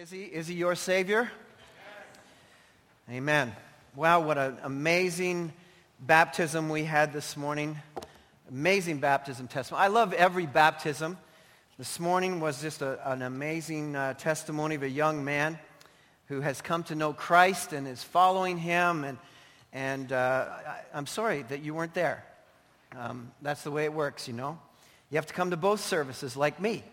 Is he, is he your Savior? Amen. Wow, what an amazing baptism we had this morning. Amazing baptism testimony. I love every baptism. This morning was just a, an amazing uh, testimony of a young man who has come to know Christ and is following him. And, and uh, I, am sorry that you weren't there. Um, that's the way it works, you know. You have to come to both services like me.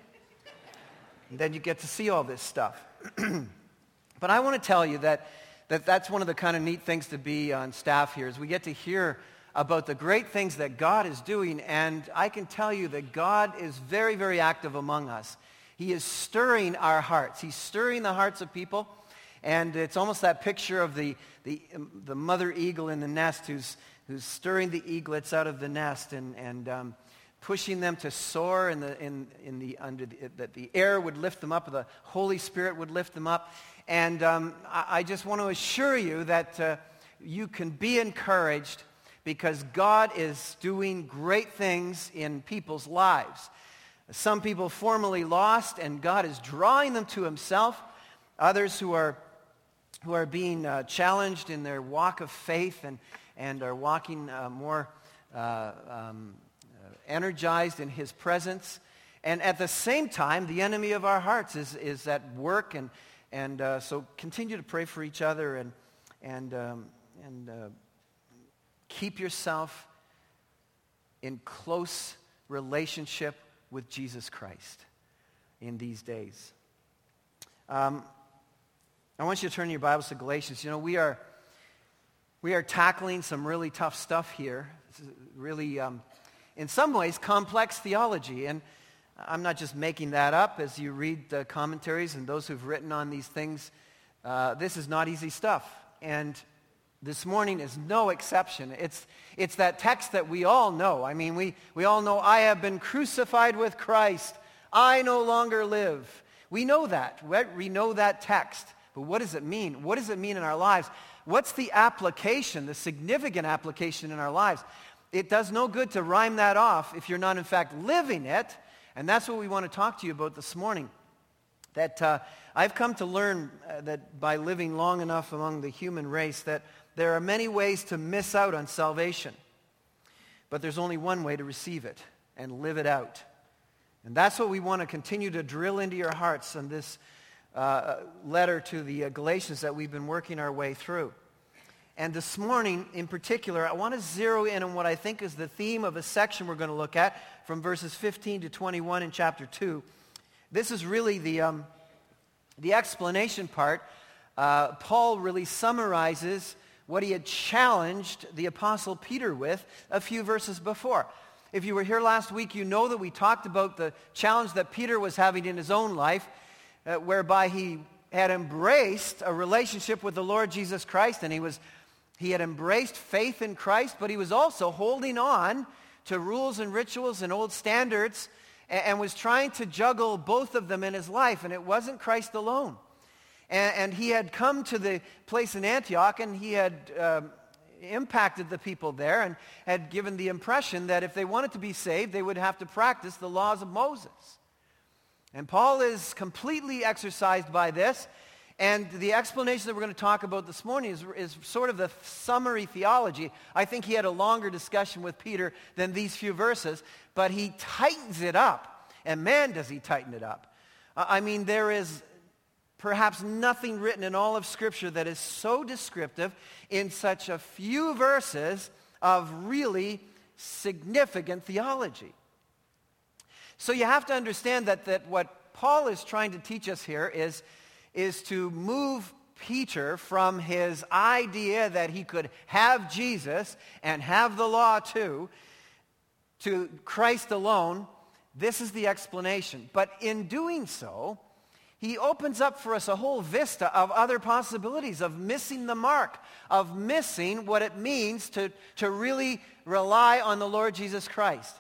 And then you get to see all this stuff. but I want to tell you that, that that's one of the kind of neat things to be on staff here is we get to hear about the great things that God is doing. And I can tell you that God is very, very active among us. He is stirring our hearts. He's stirring the hearts of people. And it's almost that picture of the, the, the mother eagle in the nest who's, who's stirring the eaglets out of the nest. And, and um, pushing them to soar in the, in, in the, under the, that the air would lift them up, the Holy Spirit would lift them up. And um, I, I, just want to assure you that uh, you can be encouraged because God is doing great things in people's lives. Some people formerly lost, and God is drawing them to himself. Others who are, who are being uh, challenged in their walk of faith and, and are walking uh, more uh, um, energized in his presence. And at the same time, the enemy of our hearts is, is at work. And, and uh, so continue to pray for each other and, and, um, and uh, keep yourself in close relationship with Jesus Christ in these days. Um, I want you to turn your Bibles to Galatians. You know, we are, we are tackling some really tough stuff here. really um, in some ways, complex theology. And I'm not just making that up. As you read the commentaries and those who've written on these things, uh, this is not easy stuff. And this morning is no exception. It's, it's that text that we all know. I mean, we, we all know, I have been crucified with Christ. I no longer live. We know that. We know that text. But what does it mean? What does it mean in our lives? What's the application, the significant application in our lives? It does no good to rhyme that off if you're not, in fact, living it. And that's what we want to talk to you about this morning. That uh, I've come to learn uh, that by living long enough among the human race, that there are many ways to miss out on salvation. But there's only one way to receive it and live it out. And that's what we want to continue to drill into your hearts in this uh, letter to the uh, Galatians that we've been working our way through. And this morning, in particular, I want to zero in on what I think is the theme of a section we're going to look at from verses 15 to 21 in chapter 2. This is really the, um, the explanation part. Uh, Paul really summarizes what he had challenged the Apostle Peter with a few verses before. If you were here last week, you know that we talked about the challenge that Peter was having in his own life, uh, whereby he had embraced a relationship with the Lord Jesus Christ and he was he had embraced faith in Christ, but he was also holding on to rules and rituals and old standards and, and was trying to juggle both of them in his life. And it wasn't Christ alone. And, and he had come to the place in Antioch and he had um, impacted the people there and had given the impression that if they wanted to be saved, they would have to practice the laws of Moses. And Paul is completely exercised by this and the explanation that we're going to talk about this morning is, is sort of the summary theology. I think he had a longer discussion with Peter than these few verses, but he tightens it up. And man, does he tighten it up. I mean, there is perhaps nothing written in all of Scripture that is so descriptive in such a few verses of really significant theology. So you have to understand that, that what Paul is trying to teach us here is is to move Peter from his idea that he could have Jesus and have the law too to Christ alone. This is the explanation. But in doing so, he opens up for us a whole vista of other possibilities of missing the mark, of missing what it means to, to really rely on the Lord Jesus Christ.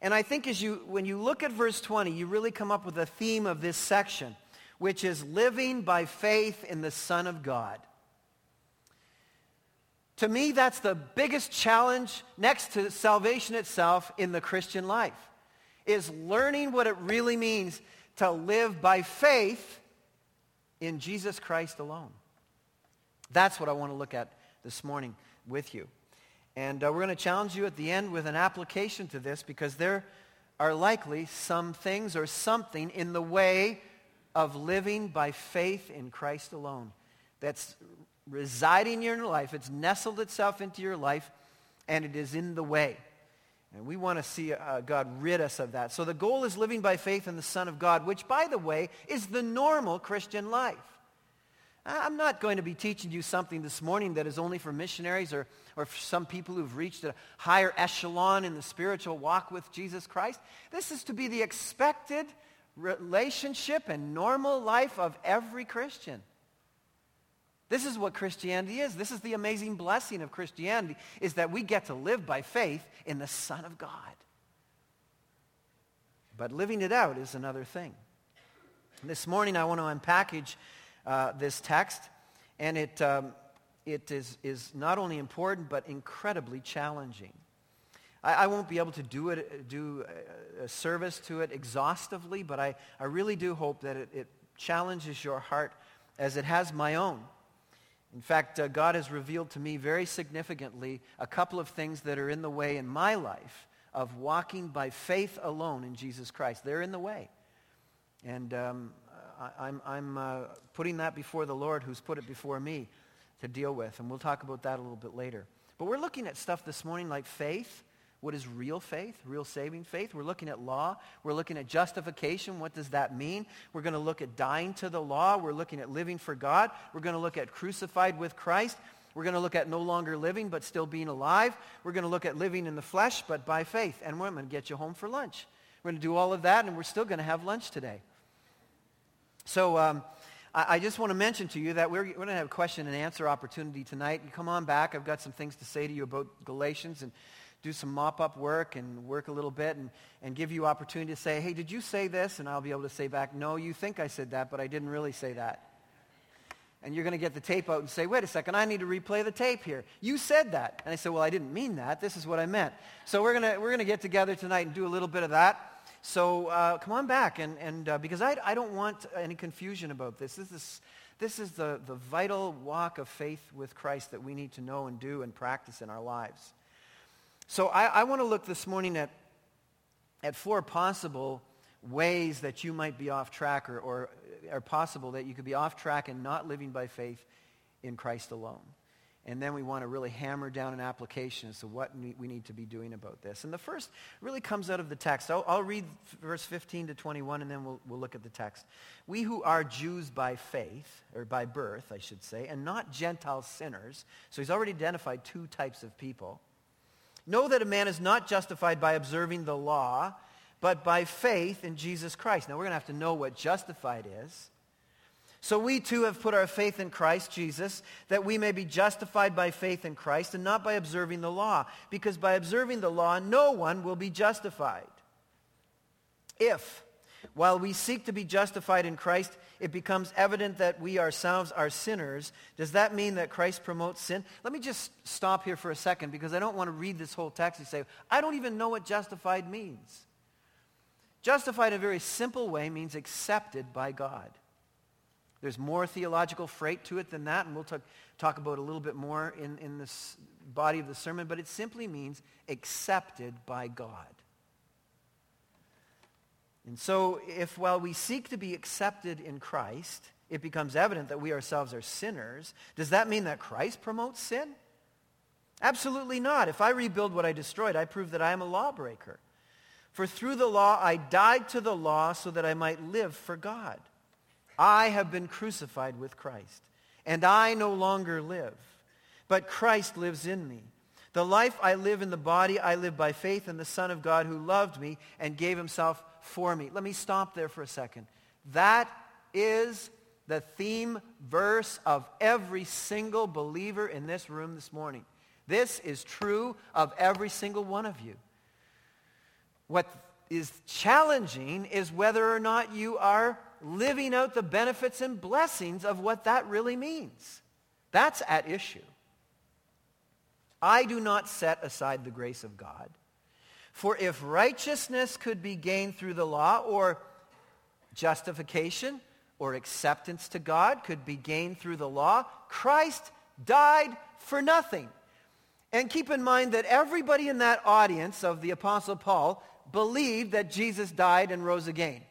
And I think as you, when you look at verse 20, you really come up with a theme of this section which is living by faith in the Son of God. To me, that's the biggest challenge next to salvation itself in the Christian life, is learning what it really means to live by faith in Jesus Christ alone. That's what I want to look at this morning with you. And uh, we're going to challenge you at the end with an application to this because there are likely some things or something in the way of living by faith in Christ alone that's residing in your life. It's nestled itself into your life and it is in the way. And we want to see uh, God rid us of that. So the goal is living by faith in the Son of God, which, by the way, is the normal Christian life. I'm not going to be teaching you something this morning that is only for missionaries or, or some people who've reached a higher echelon in the spiritual walk with Jesus Christ. This is to be the expected relationship and normal life of every Christian. This is what Christianity is. This is the amazing blessing of Christianity is that we get to live by faith in the Son of God. But living it out is another thing. This morning I want to unpackage uh, this text, and it, um, it is, is not only important but incredibly challenging. I, I won't be able to do, it, do a service to it exhaustively, but I, I really do hope that it, it challenges your heart as it has my own. In fact, uh, God has revealed to me very significantly a couple of things that are in the way in my life of walking by faith alone in Jesus Christ. They're in the way. And um, I, am I'm, I'm uh, putting that before the Lord who's put it before me to deal with. And we'll talk about that a little bit later. But we're looking at stuff this morning like faith. What is real faith, real saving faith? We're looking at law. We're looking at justification. What does that mean? We're going to look at dying to the law. We're looking at living for God. We're going to look at crucified with Christ. We're going to look at no longer living but still being alive. We're going to look at living in the flesh but by faith. And we're going to get you home for lunch. We're going to do all of that and we're still going to have lunch today. So um, I, I, just want to mention to you that we're, we're going to have a question and answer opportunity tonight. You come on back. I've got some things to say to you about Galatians and do some mop-up work and work a little bit and, and give you opportunity to say, hey, did you say this? And I'll be able to say back, no, you think I said that, but I didn't really say that. And you're going to get the tape out and say, wait a second, I need to replay the tape here. You said that. And I said, well, I didn't mean that. This is what I meant. So we're going to, we're going to get together tonight and do a little bit of that. So uh, come on back, and, and uh, because I, I don't want any confusion about this. This is, this is the, the vital walk of faith with Christ that we need to know and do and practice in our lives. So I, I want to look this morning at, at four possible ways that you might be off track or, or are possible that you could be off track and not living by faith in Christ alone. And then we want to really hammer down an application as to what we need to be doing about this. And the first really comes out of the text. I'll, I'll read verse 15 to 21, and then we'll, we'll look at the text. We who are Jews by faith, or by birth, I should say, and not Gentile sinners, so he's already identified two types of people, know that a man is not justified by observing the law, but by faith in Jesus Christ. Now, we're going to have to know what justified is. So we too have put our faith in Christ Jesus, that we may be justified by faith in Christ and not by observing the law, because by observing the law, no one will be justified. If, while we seek to be justified in Christ, it becomes evident that we ourselves are sinners, does that mean that Christ promotes sin? Let me just stop here for a second because I don't want to read this whole text and say, I don't even know what justified means. Justified in a very simple way means accepted by God. There's more theological freight to it than that, and we'll talk, talk about a little bit more in, in this body of the sermon, but it simply means accepted by God. And so, if while we seek to be accepted in Christ, it becomes evident that we ourselves are sinners, does that mean that Christ promotes sin? Absolutely not. If I rebuild what I destroyed, I prove that I am a lawbreaker. For through the law I died to the law so that I might live for God. I have been crucified with Christ, and I no longer live, but Christ lives in me. The life I live in the body, I live by faith in the Son of God who loved me and gave himself for me. Let me stop there for a second. That is the theme verse of every single believer in this room this morning. This is true of every single one of you. What is challenging is whether or not you are living out the benefits and blessings of what that really means. That's at issue. I do not set aside the grace of God. For if righteousness could be gained through the law or justification or acceptance to God could be gained through the law. Christ died for nothing. And keep in mind that everybody in that audience of the Apostle Paul believed that Jesus died and rose again.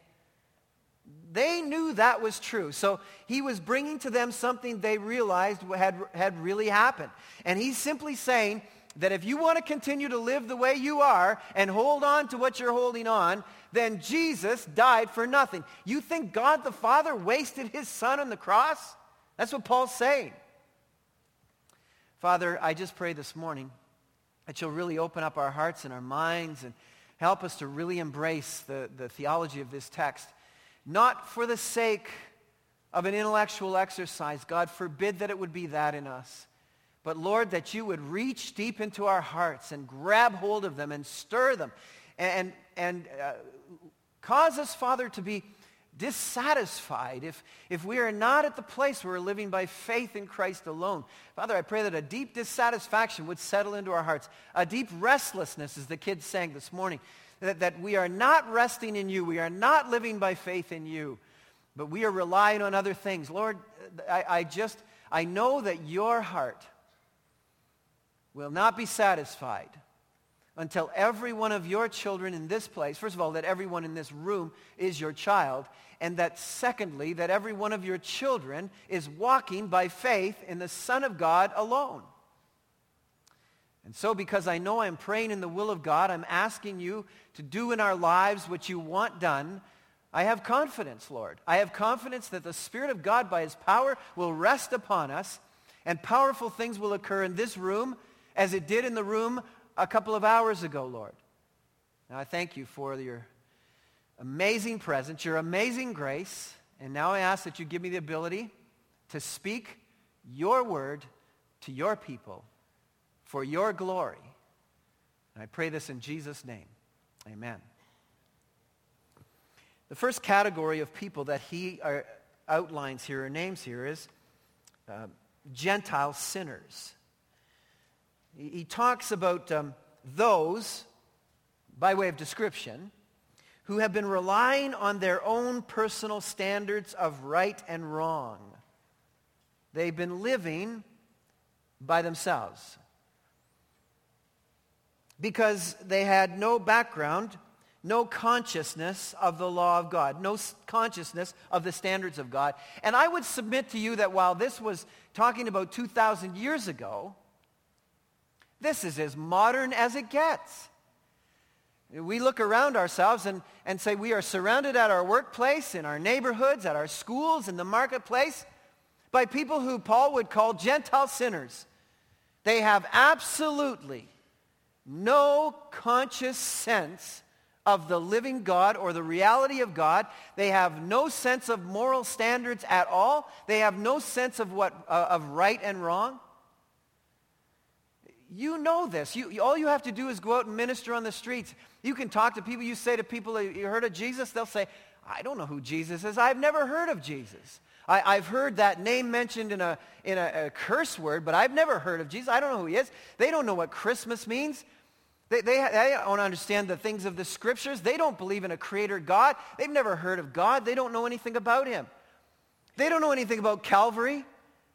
They knew that was true. So he was bringing to them something they realized had, had really happened. And he's simply saying that if you want to continue to live the way you are and hold on to what you're holding on, then Jesus died for nothing. You think God the Father wasted his son on the cross? That's what Paul's saying. Father, I just pray this morning that you'll really open up our hearts and our minds and help us to really embrace the, the theology of this text not for the sake of an intellectual exercise. God forbid that it would be that in us. But Lord, that you would reach deep into our hearts and grab hold of them and stir them and, and uh, cause us, Father, to be dissatisfied if, if we are not at the place where we're living by faith in Christ alone. Father, I pray that a deep dissatisfaction would settle into our hearts, a deep restlessness, as the kids sang this morning, that, that we are not resting in you. We are not living by faith in you, but we are relying on other things. Lord, I, I just, I know that your heart will not be satisfied until every one of your children in this place, first of all, that everyone in this room is your child, and that secondly, that every one of your children is walking by faith in the Son of God alone. And so because I know I'm praying in the will of God, I'm asking you to do in our lives what you want done. I have confidence, Lord. I have confidence that the Spirit of God by his power will rest upon us and powerful things will occur in this room as it did in the room a couple of hours ago, Lord. Now I thank you for your amazing presence, your amazing grace. And now I ask that you give me the ability to speak your word to your people for your glory. And I pray this in Jesus' name. Amen. The first category of people that he uh, outlines here or names here is uh, Gentile sinners. He, talks about um, those, by way of description, who have been relying on their own personal standards of right and wrong. They've been living by themselves because they had no background, no consciousness of the law of God, no consciousness of the standards of God. And I would submit to you that while this was talking about 2,000 years ago, this is as modern as it gets. We look around ourselves and, and say we are surrounded at our workplace, in our neighborhoods, at our schools, in the marketplace by people who Paul would call Gentile sinners. They have absolutely no conscious sense of the living God or the reality of God. They have no sense of moral standards at all. They have no sense of what uh, of right and wrong. You know this. You, all you have to do is go out and minister on the streets. You can talk to people. You say to people, you heard of Jesus? They'll say, I don't know who Jesus is. I've never heard of Jesus. I, have heard that name mentioned in, a, in a, a, curse word, but I've never heard of Jesus. I don't know who he is. They don't know what Christmas means. They, they, they don't understand the things of the scriptures. They don't believe in a creator God. They've never heard of God. They don't know anything about him. They don't know anything about Calvary.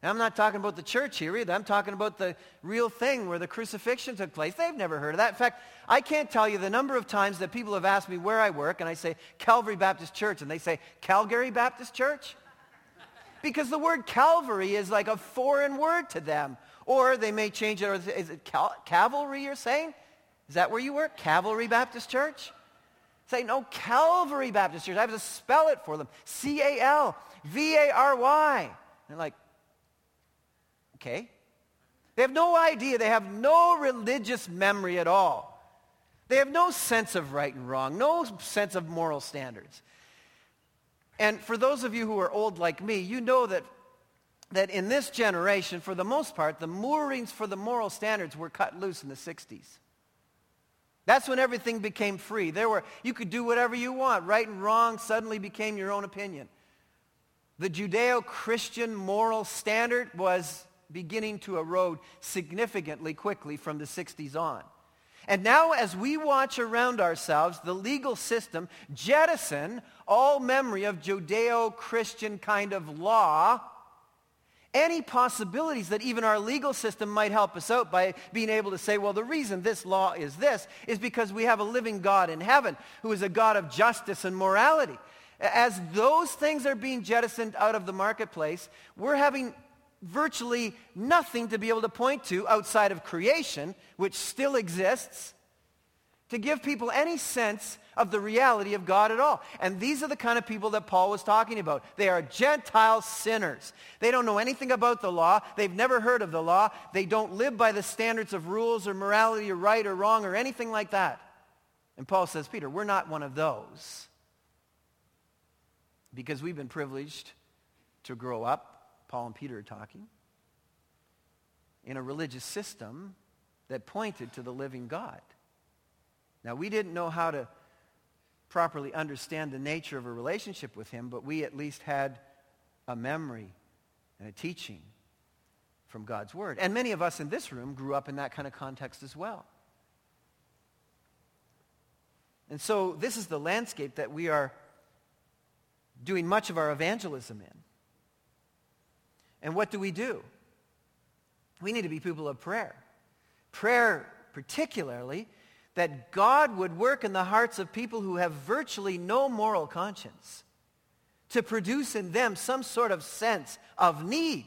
And I'm not talking about the church here either. I'm talking about the real thing where the crucifixion took place. They've never heard of that. In fact, I can't tell you the number of times that people have asked me where I work, and I say Calvary Baptist Church, and they say Calgary Baptist Church because the word Calvary is like a foreign word to them. Or they may change it, or is it cal- cavalry you're saying? Is that where you work? Calvary Baptist Church? Say, no, Calvary Baptist Church. I have to spell it for them. C-A-L-V-A-R-Y. They're like, okay. They have no idea. They have no religious memory at all. They have no sense of right and wrong, no sense of moral standards. And for those of you who are old like me, you know that, that in this generation, for the most part, the moorings for the moral standards were cut loose in the 60s. That's when everything became free. There were, you could do whatever you want. Right and wrong suddenly became your own opinion. The Judeo-Christian moral standard was beginning to erode significantly quickly from the 60s on. And now as we watch around ourselves, the legal system jettison all memory of Judeo-Christian kind of law, any possibilities that even our legal system might help us out by being able to say, well, the reason this law is this is because we have a living God in heaven who is a God of justice and morality. As those things are being jettisoned out of the marketplace, we're having virtually nothing to be able to point to outside of creation, which still exists, to give people any sense of the reality of God at all. And these are the kind of people that Paul was talking about. They are Gentile sinners. They don't know anything about the law. They've never heard of the law. They don't live by the standards of rules or morality or right or wrong or anything like that. And Paul says, Peter, we're not one of those. Because we've been privileged to grow up Paul and Peter are talking, in a religious system that pointed to the living God. Now, we didn't know how to properly understand the nature of a relationship with him, but we at least had a memory and a teaching from God's word. And many of us in this room grew up in that kind of context as well. And so this is the landscape that we are doing much of our evangelism in. And what do we do? We need to be people of prayer. Prayer, particularly, that God would work in the hearts of people who have virtually no moral conscience to produce in them some sort of sense of need.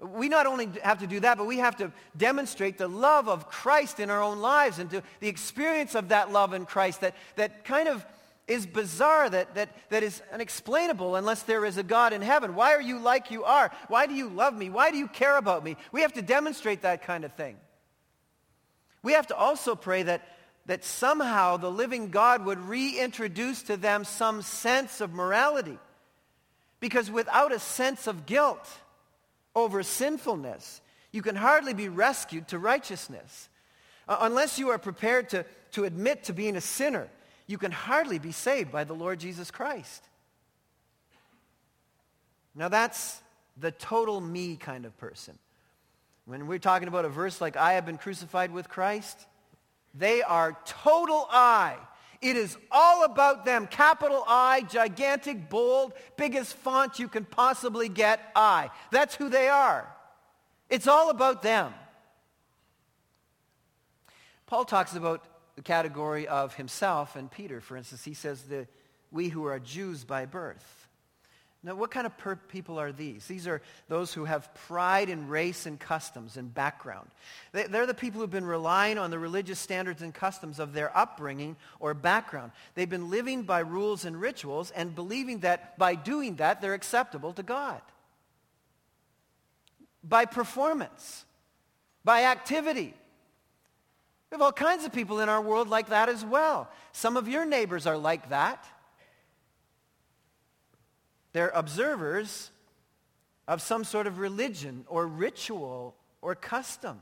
We not only have to do that, but we have to demonstrate the love of Christ in our own lives and to the experience of that love in Christ that, that kind of is bizarre, that, that, that is unexplainable unless there is a God in heaven. Why are you like you are? Why do you love me? Why do you care about me? We have to demonstrate that kind of thing. We have to also pray that, that somehow the living God would reintroduce to them some sense of morality. Because without a sense of guilt over sinfulness, you can hardly be rescued to righteousness. Uh, unless you are prepared to, to admit to being a sinner you can hardly be saved by the Lord Jesus Christ. Now that's the total me kind of person. When we're talking about a verse like, I have been crucified with Christ, they are total I. It is all about them. Capital I, gigantic, bold, biggest font you can possibly get, I. That's who they are. It's all about them. Paul talks about category of himself and Peter. For instance, he says that we who are Jews by birth. Now, what kind of per- people are these? These are those who have pride in race and customs and background. They, they're the people who've been relying on the religious standards and customs of their upbringing or background. They've been living by rules and rituals and believing that by doing that, they're acceptable to God. By performance, by activity, we have all kinds of people in our world like that as well. Some of your neighbors are like that. They're observers of some sort of religion or ritual or custom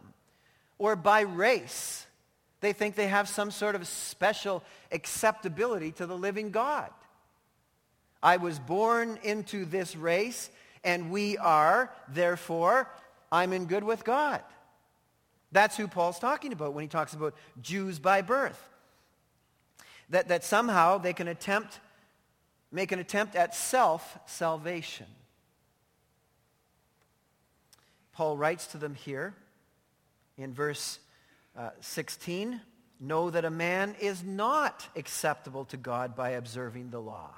or by race. They think they have some sort of special acceptability to the living God. I was born into this race and we are, therefore, I'm in good with God. That's who Paul's talking about when he talks about Jews by birth. That, that somehow they can attempt, make an attempt at self-salvation. Paul writes to them here in verse uh, 16, know that a man is not acceptable to God by observing the law.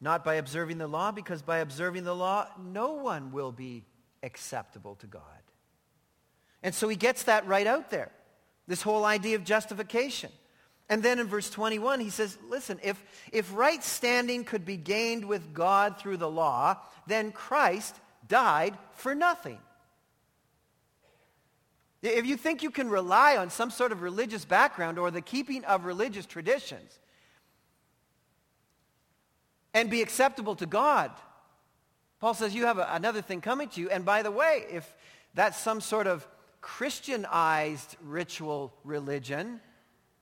Not by observing the law, because by observing the law, no one will be acceptable to God. And so he gets that right out there, this whole idea of justification. And then in verse 21, he says, listen, if, if right standing could be gained with God through the law, then Christ died for nothing. If you think you can rely on some sort of religious background or the keeping of religious traditions and be acceptable to God. Paul says you have a, another thing coming to you. And by the way, if that's some sort of Christianized ritual religion,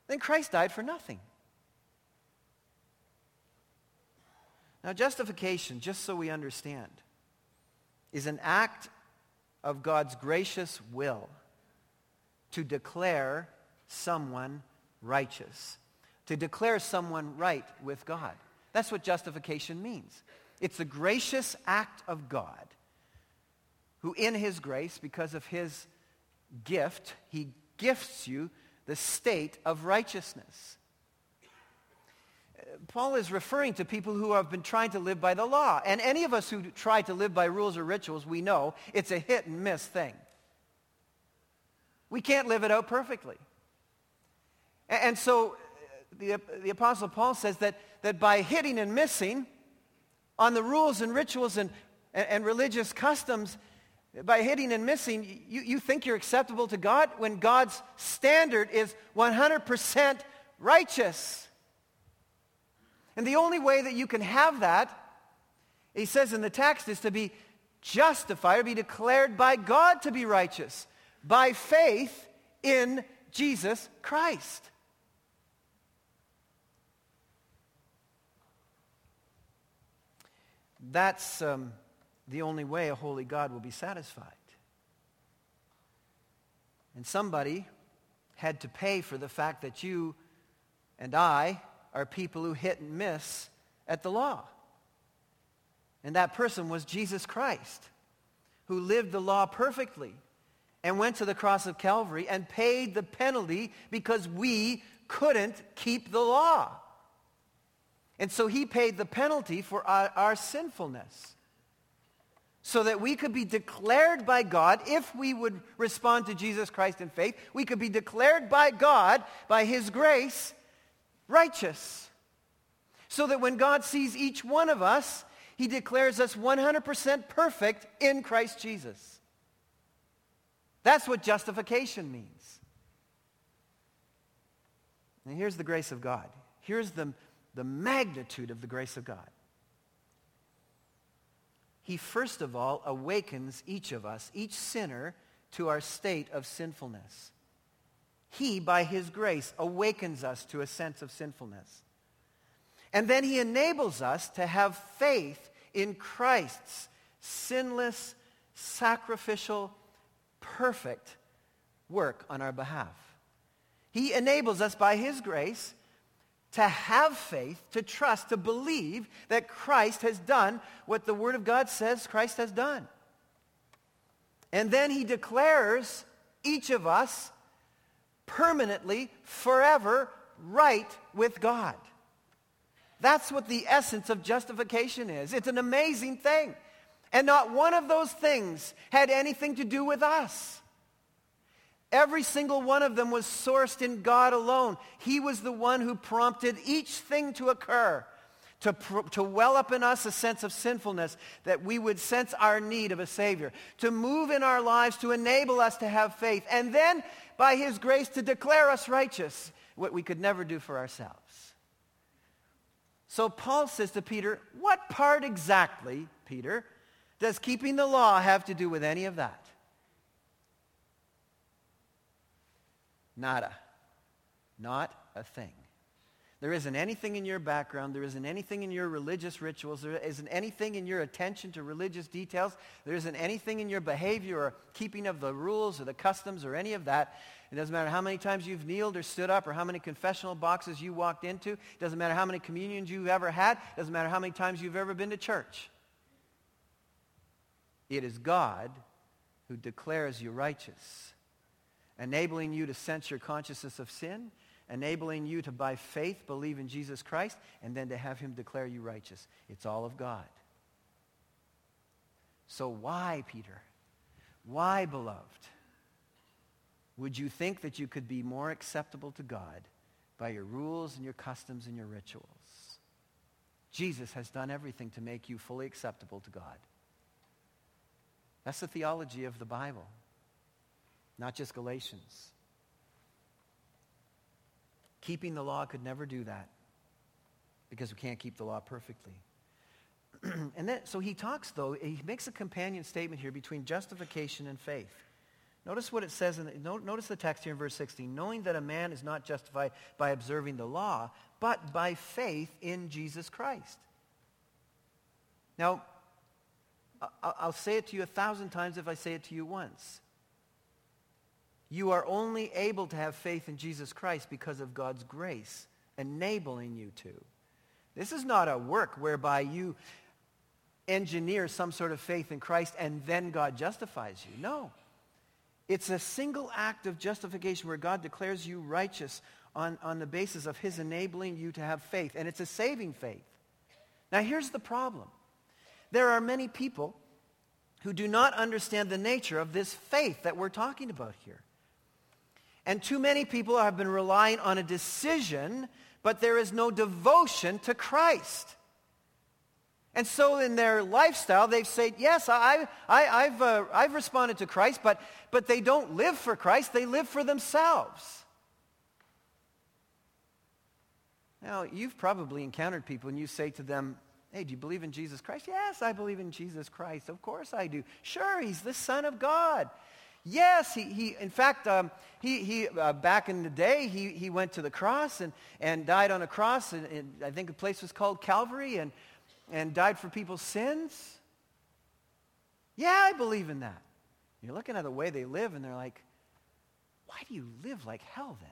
then Christ died for nothing. Now, justification, just so we understand, is an act of God's gracious will to declare someone righteous, to declare someone right with God. That's what justification means. It's the gracious act of God who in his grace, because of his gift, he gifts you the state of righteousness. Paul is referring to people who have been trying to live by the law. And any of us who try to live by rules or rituals, we know it's a hit and miss thing. We can't live it out perfectly. And so uh, the, the Apostle Paul says that, that by hitting and missing on the rules and rituals and, and, and religious customs, by hitting and missing, you, you think you're acceptable to God when God's standard is 100% righteous. And the only way that you can have that, he says in the text, is to be justified or be declared by God to be righteous by faith in Jesus Christ. That's um, the only way a holy God will be satisfied. And somebody had to pay for the fact that you and I are people who hit and miss at the law. And that person was Jesus Christ, who lived the law perfectly and went to the cross of Calvary and paid the penalty because we couldn't keep the law. And so he paid the penalty for our, our sinfulness so that we could be declared by God, if we would respond to Jesus Christ in faith, we could be declared by God, by His grace, righteous. So that when God sees each one of us, He declares us 100% perfect in Christ Jesus. That's what justification means. And here's the grace of God. Here's the, the magnitude of the grace of God he first of all awakens each of us, each sinner, to our state of sinfulness. He, by his grace, awakens us to a sense of sinfulness. And then he enables us to have faith in Christ's sinless, sacrificial, perfect work on our behalf. He enables us by his grace to have faith, to trust, to believe that Christ has done what the Word of God says Christ has done. And then he declares each of us permanently, forever, right with God. That's what the essence of justification is. It's an amazing thing. And not one of those things had anything to do with us. Every single one of them was sourced in God alone. He was the one who prompted each thing to occur, to, to well up in us a sense of sinfulness, that we would sense our need of a Savior, to move in our lives, to enable us to have faith, and then by His grace to declare us righteous, what we could never do for ourselves. So Paul says to Peter, what part exactly, Peter, does keeping the law have to do with any of that? Nada. Not a thing. There isn't anything in your background. There isn't anything in your religious rituals. There isn't anything in your attention to religious details. There isn't anything in your behavior or keeping of the rules or the customs or any of that. It doesn't matter how many times you've kneeled or stood up or how many confessional boxes you walked into. It doesn't matter how many communions you've ever had. It doesn't matter how many times you've ever been to church. It is God who declares you righteous enabling you to sense your consciousness of sin, enabling you to, by faith, believe in Jesus Christ, and then to have him declare you righteous. It's all of God. So why, Peter? Why, beloved? Would you think that you could be more acceptable to God by your rules and your customs and your rituals? Jesus has done everything to make you fully acceptable to God. That's the theology of the Bible not just Galatians. Keeping the law could never do that because we can't keep the law perfectly. and then, so he talks, though, he makes a companion statement here between justification and faith. Notice what it says, in the, notice the text here in verse 16. Knowing that a man is not justified by observing the law, but by faith in Jesus Christ. Now, I'll say it to you a thousand times if I say it to you once. You are only able to have faith in Jesus Christ because of God's grace enabling you to. This is not a work whereby you engineer some sort of faith in Christ and then God justifies you. No. It's a single act of justification where God declares you righteous on, on the basis of his enabling you to have faith. And it's a saving faith. Now here's the problem. There are many people who do not understand the nature of this faith that we're talking about here. And too many people have been relying on a decision, but there is no devotion to Christ. And so in their lifestyle, they've said, yes, I, have uh, I've responded to Christ, but, but they don't live for Christ. They live for themselves. Now, you've probably encountered people and you say to them, hey, do you believe in Jesus Christ? Yes, I believe in Jesus Christ. Of course I do. Sure, he's the Son of God. Yes, he, he in fact, um, he, he uh, back in the day, he, he went to the cross and, and died on a cross. And, I think the place was called Calvary. And and died for people's sins? Yeah, I believe in that. You're looking at the way they live and they're like, why do you live like hell then?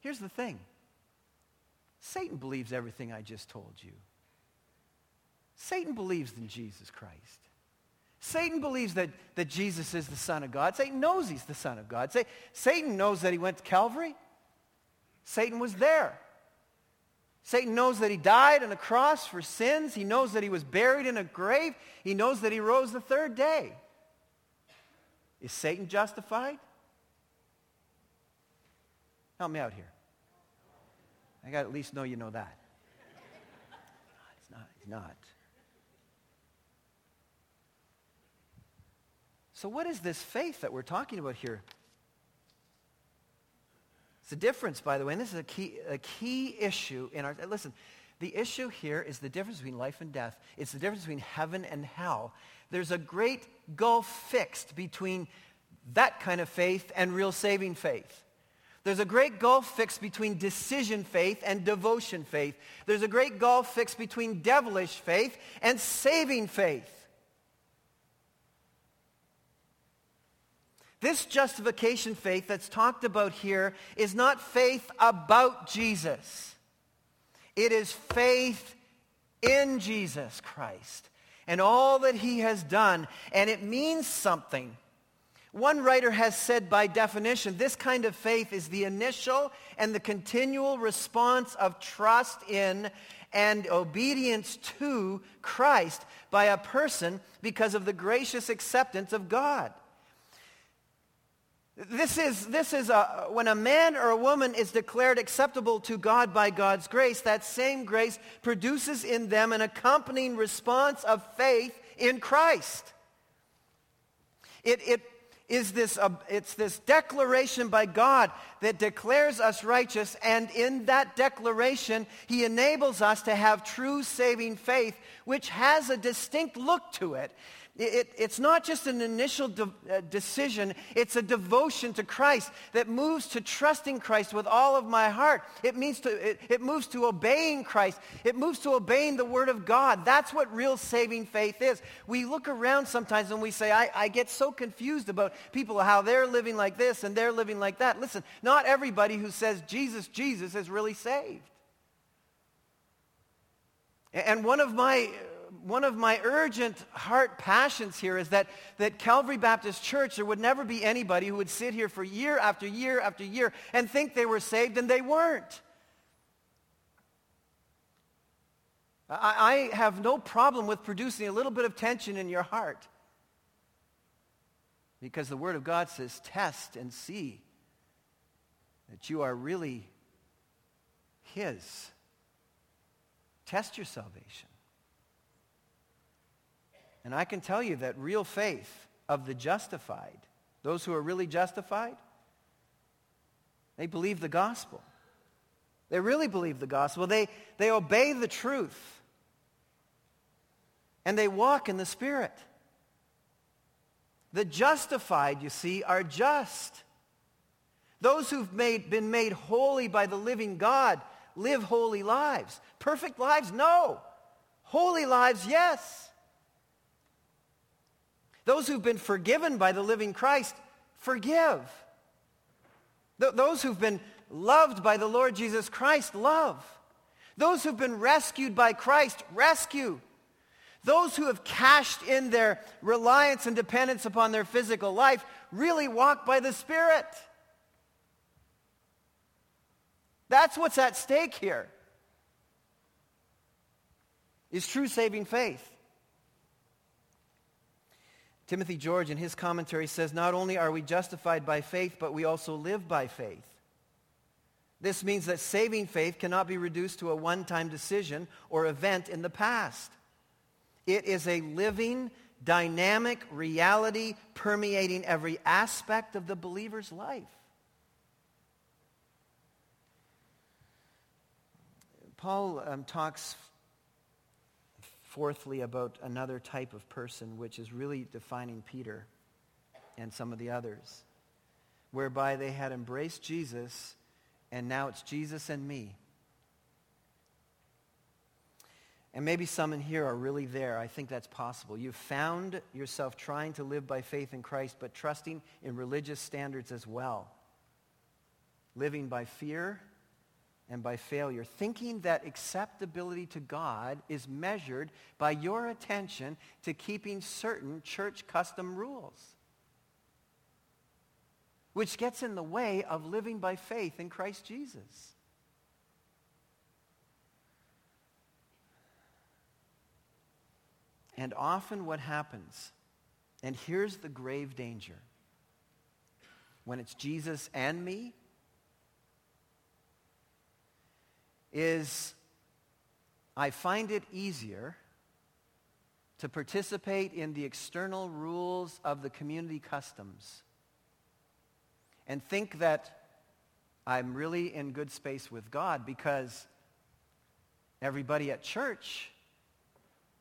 Here's the thing. Satan believes everything I just told you. Satan believes in Jesus Christ. Satan believes that, that Jesus is the Son of God. Satan knows he's the Son of God. Satan knows that he went to Calvary. Satan was there. Satan knows that he died on a cross for sins. He knows that he was buried in a grave. He knows that he rose the third day. Is Satan justified? Help me out here. I got at least know you know that. It's not. He's not. So, what is this faith that we're talking about here? It's a difference, by the way, and this is a key, a key issue in our, listen, the issue here is the difference between life and death. It's the difference between heaven and hell. There's a great gulf fixed between that kind of faith and real saving faith. There's a great gulf fixed between decision faith and devotion faith. There's a great gulf fixed between devilish faith and saving faith. This justification faith that's talked about here is not faith about Jesus. It is faith in Jesus Christ and all that he has done. And it means something. One writer has said by definition, this kind of faith is the initial and the continual response of trust in and obedience to Christ by a person because of the gracious acceptance of God. This is, this is a, when a man or a woman is declared acceptable to God by God's grace, that same grace produces in them an accompanying response of faith in Christ. It, it is this, uh, it's this declaration by God that declares us righteous, and in that declaration, he enables us to have true saving faith, which has a distinct look to it. It, it's not just an initial de- uh, decision, it's a devotion to Christ that moves to trusting Christ with all of my heart. It, means to, it, it moves to obeying Christ. It moves to obeying the Word of God. That's what real saving faith is. We look around sometimes and we say, I, I get so confused about people, how they're living like this and they're living like that. Listen, not everybody who says Jesus, Jesus is really saved. And one of my one of my urgent heart passions here is that, that Calvary Baptist Church, there would never be anybody who would sit here for year after year after year and think they were saved and they weren't. I, I have no problem with producing a little bit of tension in your heart. Because the Word of God says, test and see that you are really His. Test your salvation. And I can tell you that real faith of the justified, those who are really justified, they believe the gospel. They really believe the gospel. They, they obey the truth. And they walk in the Spirit. The justified, you see, are just. Those who've made, been made holy by the living God live holy lives. Perfect lives? No. Holy lives? Yes. Those who've been forgiven by the living Christ, forgive. Th- those who've been loved by the Lord Jesus Christ, love. Those who've been rescued by Christ, rescue. Those who have cashed in their reliance and dependence upon their physical life really walk by the Spirit. That's what's at stake here. Is true saving faith. Timothy George in his commentary says, not only are we justified by faith, but we also live by faith. This means that saving faith cannot be reduced to a one-time decision or event in the past. It is a living, dynamic reality permeating every aspect of the believer's life. Paul um, talks fourthly about another type of person, which is really defining Peter and some of the others, whereby they had embraced Jesus, and now it's Jesus and me. And maybe some in here are really there. I think that's possible. You've found yourself trying to live by faith in Christ, but trusting in religious standards as well. Living by fear and by failure. Thinking that acceptability to God is measured by your attention to keeping certain church custom rules. Which gets in the way of living by faith in Christ Jesus. And often what happens, and here's the grave danger, when it's Jesus and me, is I find it easier to participate in the external rules of the community customs and think that I'm really in good space with God because everybody at church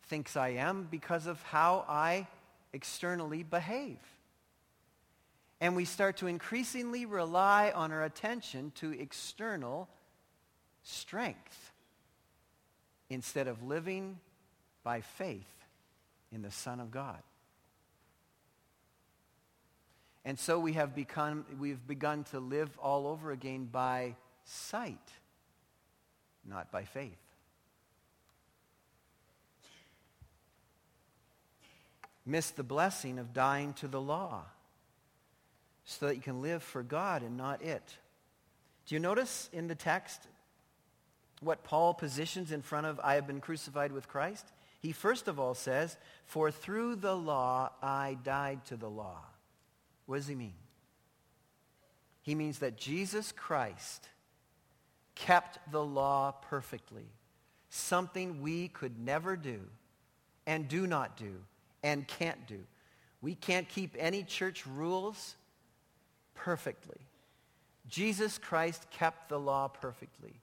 thinks I am because of how I externally behave. And we start to increasingly rely on our attention to external strength instead of living by faith in the Son of God. And so we have become, we've begun to live all over again by sight, not by faith. miss the blessing of dying to the law so that you can live for God and not it. Do you notice in the text what Paul positions in front of I have been crucified with Christ? He first of all says, For through the law I died to the law. What does he mean? He means that Jesus Christ kept the law perfectly, something we could never do and do not do and can't do. We can't keep any church rules perfectly. Jesus Christ kept the law perfectly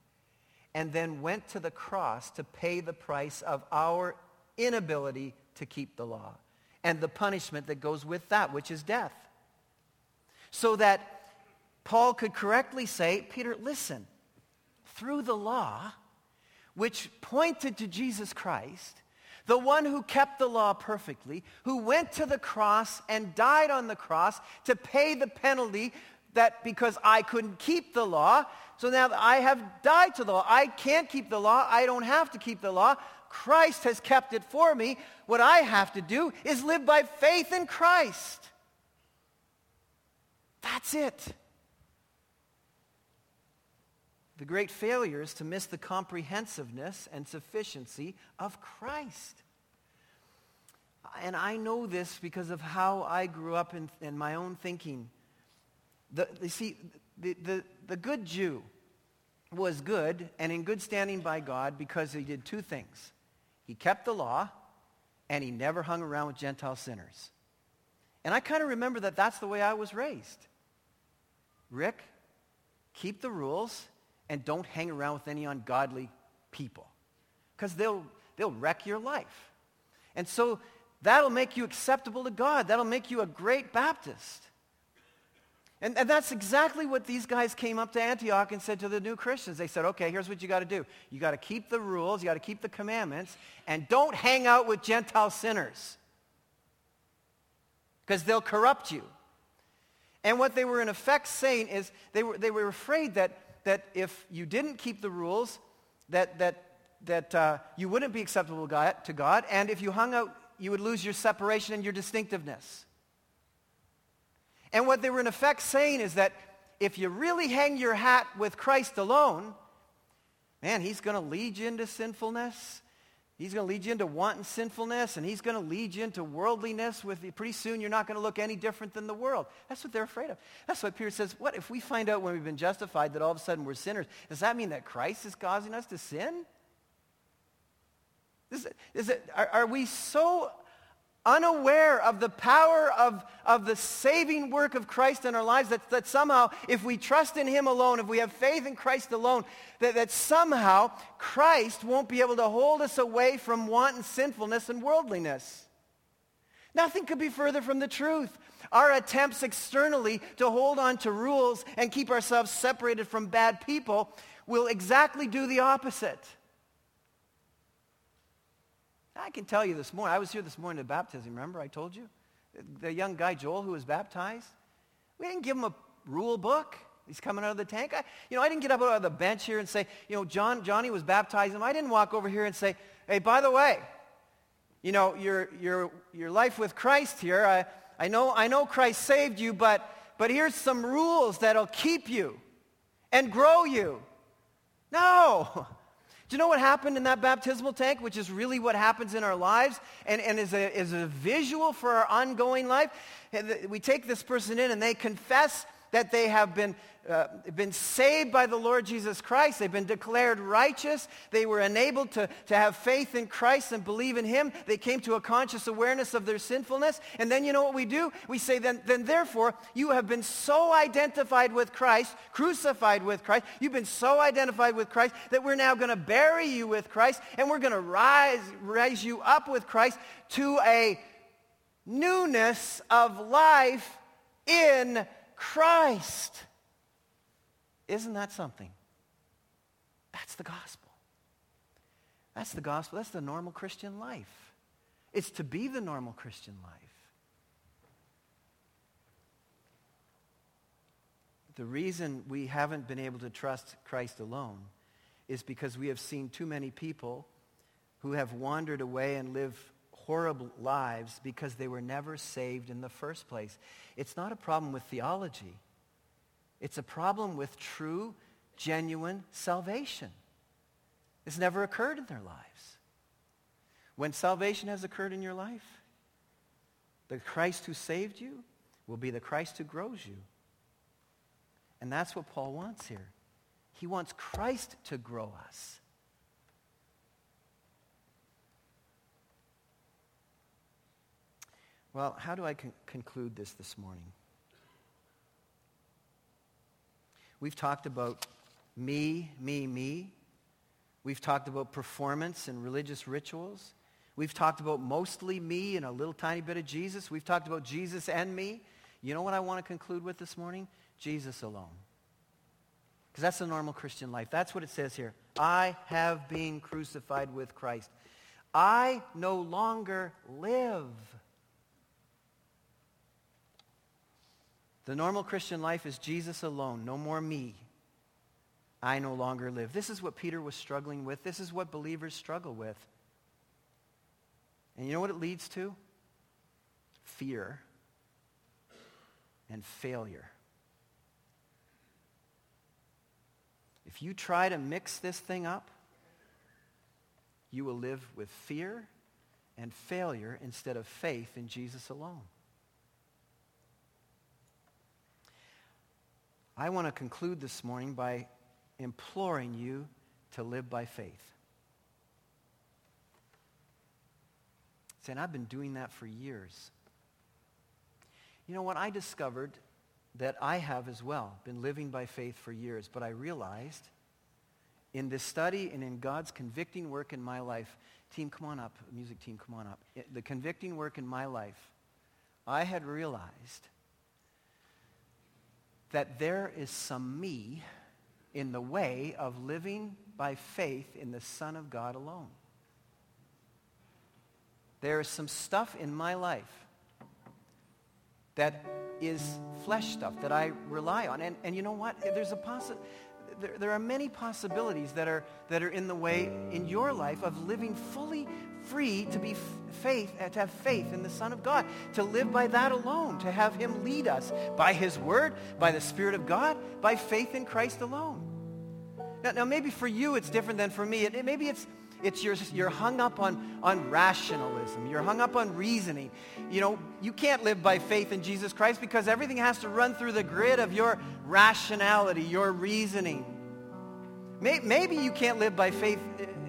and then went to the cross to pay the price of our inability to keep the law and the punishment that goes with that, which is death. So that Paul could correctly say, Peter, listen, through the law, which pointed to Jesus Christ, the one who kept the law perfectly, who went to the cross and died on the cross to pay the penalty that because I couldn't keep the law, so now I have died to the law. I can't keep the law. I don't have to keep the law. Christ has kept it for me. What I have to do is live by faith in Christ. That's it. The great failure is to miss the comprehensiveness and sufficiency of Christ. And I know this because of how I grew up in, in my own thinking. The, you see, the, the, the good Jew was good and in good standing by God because he did two things. He kept the law and he never hung around with Gentile sinners. And I kind of remember that that's the way I was raised. Rick, keep the rules and don't hang around with any ungodly people because they'll, they'll wreck your life. And so that'll make you acceptable to God. That'll make you a great Baptist. And, and, that's exactly what these guys came up to Antioch and said to the new Christians. They said, okay, here's what you got to do. You got to keep the rules, you got to keep the commandments, and don't hang out with Gentile sinners. because they'll corrupt you. And what they were in effect saying is they were, they were afraid that, that if you didn't keep the rules, that, that, that uh, you wouldn't be acceptable to God, and if you hung out, you would lose your separation and your distinctiveness. And what they were in effect saying is that if you really hang your hat with Christ alone, man, he's going to lead you into sinfulness. He's going to lead you into wanton sinfulness, and he's going to lead you into worldliness. With you. pretty soon, you're not going to look any different than the world. That's what they're afraid of. That's why Peter says, "What if we find out when we've been justified that all of a sudden we're sinners? Does that mean that Christ is causing us to sin? Is it, is it, are, are we so unaware of the power of, of the saving work of Christ in our lives, that, that somehow, if we trust in him alone, if we have faith in Christ alone, that, that somehow Christ won't be able to hold us away from wanton sinfulness and worldliness. Nothing could be further from the truth. Our attempts externally to hold on to rules and keep ourselves separated from bad people will exactly do the opposite. I can tell you this morning, I was here this morning at baptism, remember I told you? The young guy, Joel, who was baptized, we didn't give him a rule book. He's coming out of the tank. I, you know, I didn't get up out of the bench here and say, you know, John, Johnny was baptizing him. I didn't walk over here and say, hey, by the way, you know, your, your, your life with Christ here, I, I, know, I know Christ saved you, but, but here's some rules that'll keep you and grow you. No. Do you know what happened in that baptismal tank, which is really what happens in our lives and, and is, a, is a visual for our ongoing life? We take this person in and they confess that they have been, uh, been saved by the Lord Jesus Christ. They've been declared righteous. They were enabled to, to have faith in Christ and believe in him. They came to a conscious awareness of their sinfulness. And then you know what we do? We say, then, then therefore, you have been so identified with Christ, crucified with Christ. You've been so identified with Christ that we're now going to bury you with Christ and we're going to rise, raise you up with Christ to a newness of life in Christ. Isn't that something? That's the gospel. That's the gospel. That's the normal Christian life. It's to be the normal Christian life. The reason we haven't been able to trust Christ alone is because we have seen too many people who have wandered away and live horrible lives because they were never saved in the first place. It's not a problem with theology. It's a problem with true, genuine salvation. It's never occurred in their lives. When salvation has occurred in your life, the Christ who saved you will be the Christ who grows you. And that's what Paul wants here. He wants Christ to grow us. Well, how do I con- conclude this this morning? We've talked about me, me, me. We've talked about performance and religious rituals. We've talked about mostly me and a little tiny bit of Jesus. We've talked about Jesus and me. You know what I want to conclude with this morning? Jesus alone. Because that's the normal Christian life. That's what it says here. I have been crucified with Christ. I no longer live. The normal Christian life is Jesus alone, no more me. I no longer live. This is what Peter was struggling with. This is what believers struggle with. And you know what it leads to? Fear and failure. If you try to mix this thing up, you will live with fear and failure instead of faith in Jesus alone. I want to conclude this morning by imploring you to live by faith. Saying, I've been doing that for years. You know what? I discovered that I have as well been living by faith for years, but I realized in this study and in God's convicting work in my life, team, come on up, music team, come on up. The convicting work in my life, I had realized that there is some me in the way of living by faith in the Son of God alone. There is some stuff in my life that is flesh stuff that I rely on. And, and you know what? There's a possi- there, there are many possibilities that are, that are in the way in your life of living fully free to be faith, uh, to have faith in the Son of God, to live by that alone, to have him lead us by his word, by the Spirit of God, by faith in Christ alone. Now, now maybe for you it's different than for me. It, it, maybe it's, it's you're, you're hung up on, on rationalism. You're hung up on reasoning. You know, you can't live by faith in Jesus Christ because everything has to run through the grid of your rationality, your reasoning. Maybe you can't live by faith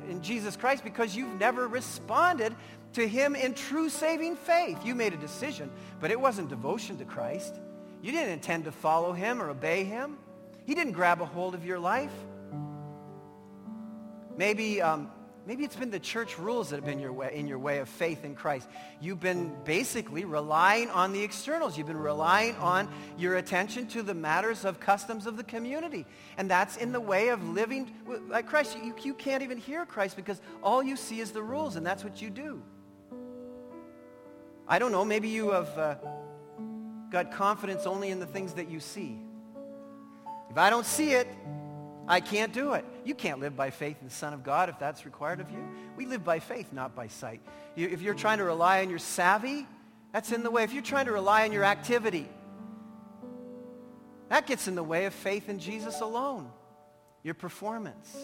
in Jesus Christ because you've never responded to him in true saving faith. You made a decision, but it wasn't devotion to Christ. You didn't intend to follow him or obey him. He didn't grab a hold of your life. Maybe um, Maybe it's been the church rules that have been your way, in your way of faith in Christ. You've been basically relying on the externals. You've been relying on your attention to the matters of customs of the community. And that's in the way of living like Christ. You, you can't even hear Christ because all you see is the rules, and that's what you do. I don't know, maybe you have uh, got confidence only in the things that you see. If I don't see it, I can't do it. You can't live by faith in the Son of God if that's required of you. We live by faith, not by sight. You, if you're trying to rely on your savvy, that's in the way. If you're trying to rely on your activity, that gets in the way of faith in Jesus alone, your performance.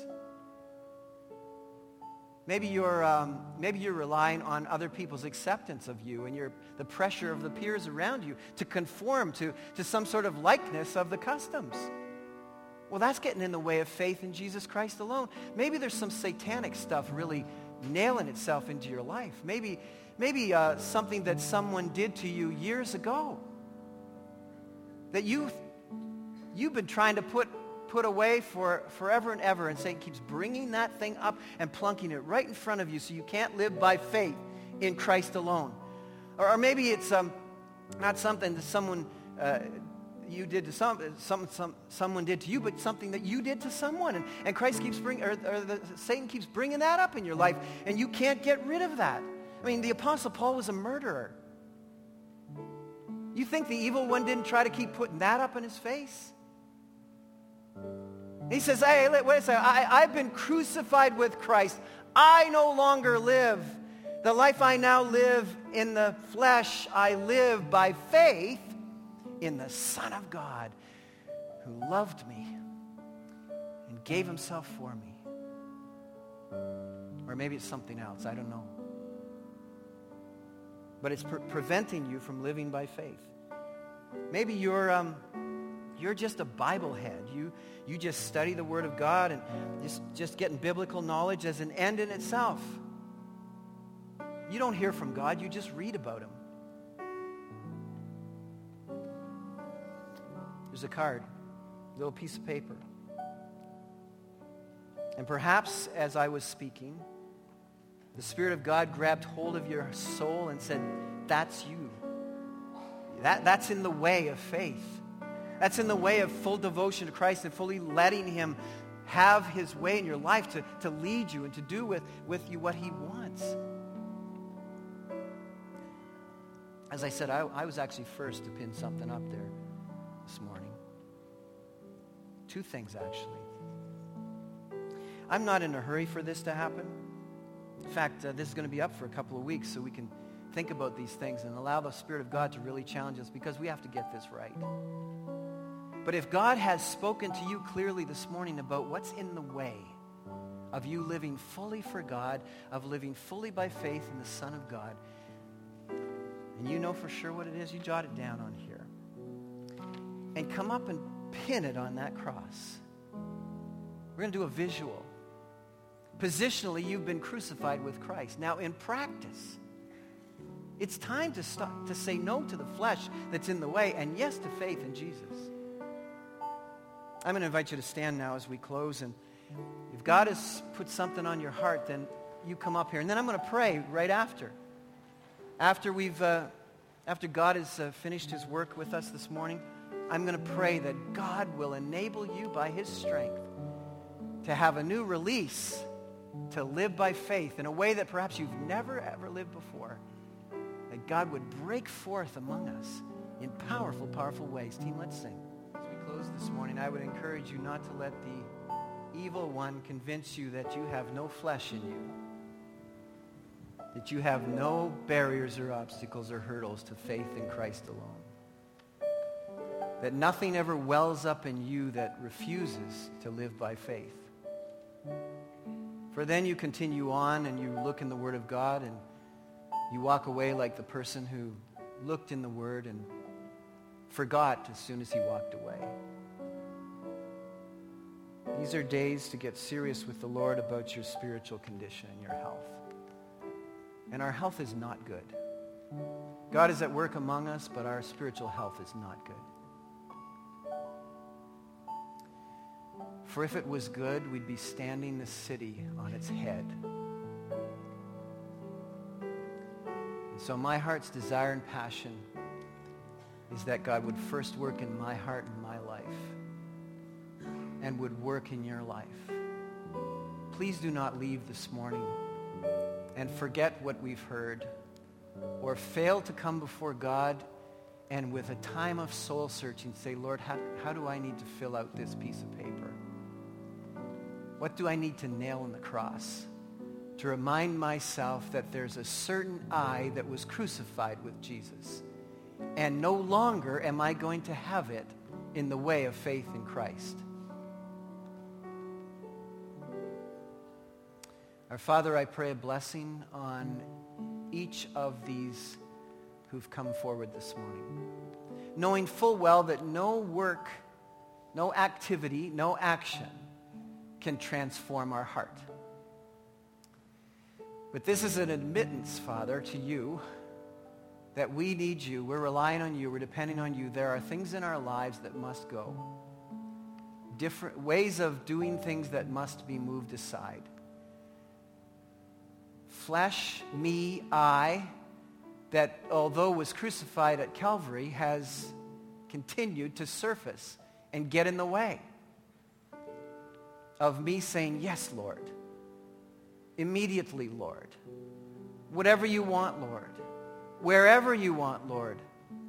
Maybe you're, um, maybe you're relying on other people's acceptance of you and the pressure of the peers around you to conform to, to some sort of likeness of the customs. Well, that's getting in the way of faith in Jesus Christ alone. Maybe there's some satanic stuff really nailing itself into your life. Maybe, maybe uh, something that someone did to you years ago that you, you've been trying to put, put away for forever and ever, and Satan keeps bringing that thing up and plunking it right in front of you so you can't live by faith in Christ alone. Or, or maybe it's um, not something that someone uh, you did to some, some, some, someone did to you, but something that you did to someone. And, and Christ keeps bringing, or, or the, Satan keeps bringing that up in your life, and you can't get rid of that. I mean, the Apostle Paul was a murderer. You think the evil one didn't try to keep putting that up in his face? He says, hey, wait a second. I, I've been crucified with Christ. I no longer live. The life I now live in the flesh, I live by faith in the Son of God who loved me and gave himself for me. Or maybe it's something else. I don't know. But it's pre- preventing you from living by faith. Maybe you're, um, you're just a Bible head. You, you just study the Word of God and just, just getting biblical knowledge as an end in itself. You don't hear from God. You just read about Him. There's a card, a little piece of paper. And perhaps as I was speaking, the Spirit of God grabbed hold of your soul and said, that's you. That, that's in the way of faith. That's in the way of full devotion to Christ and fully letting him have his way in your life to, to lead you and to do with, with you what he wants. As I said, I, I was actually first to pin something up there this morning. Two things, actually. I'm not in a hurry for this to happen. In fact, uh, this is going to be up for a couple of weeks so we can think about these things and allow the Spirit of God to really challenge us because we have to get this right. But if God has spoken to you clearly this morning about what's in the way of you living fully for God, of living fully by faith in the Son of God, and you know for sure what it is, you jot it down on here. And come up and pin it on that cross. We're going to do a visual. Positionally, you've been crucified with Christ. Now, in practice, it's time to, stop, to say no to the flesh that's in the way and yes to faith in Jesus. I'm going to invite you to stand now as we close. And if God has put something on your heart, then you come up here. And then I'm going to pray right after. After we've, uh, after God has uh, finished his work with us this morning. I'm going to pray that God will enable you by his strength to have a new release to live by faith in a way that perhaps you've never ever lived before. That God would break forth among us in powerful, powerful ways. Team, let's sing. As we close this morning, I would encourage you not to let the evil one convince you that you have no flesh in you, that you have no barriers or obstacles or hurdles to faith in Christ alone, that nothing ever wells up in you that refuses to live by faith. For then you continue on and you look in the Word of God and you walk away like the person who looked in the Word and forgot as soon as he walked away. These are days to get serious with the Lord about your spiritual condition and your health. And our health is not good. God is at work among us, but our spiritual health is not good. For if it was good, we'd be standing the city on its head. And so my heart's desire and passion is that God would first work in my heart and my life and would work in your life. Please do not leave this morning and forget what we've heard or fail to come before God and with a time of soul searching say, Lord, how, how do I need to fill out this piece of paper? What do I need to nail in the cross to remind myself that there's a certain I that was crucified with Jesus? and no longer am I going to have it in the way of faith in Christ. Our Father, I pray a blessing on each of these who've come forward this morning, knowing full well that no work, no activity, no action can transform our heart. But this is an admittance, Father, to you that we need you. We're relying on you. We're depending on you. There are things in our lives that must go. Different ways of doing things that must be moved aside. Flesh, me, I, that although was crucified at Calvary, has continued to surface and get in the way of me saying, yes, Lord. Immediately, Lord. Whatever you want, Lord wherever you want, Lord,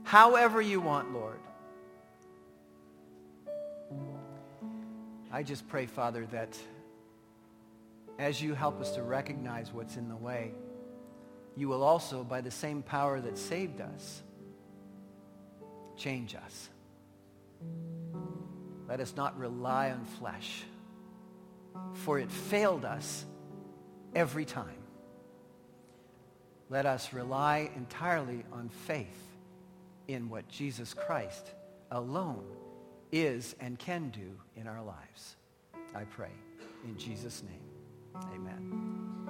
however you want, Lord. I just pray, Father, that as you help us to recognize what's in the way, you will also, by the same power that saved us, change us. Let us not rely on flesh, for it failed us every time. Let us rely entirely on faith in what Jesus Christ alone is and can do in our lives. I pray in Jesus' name. Amen.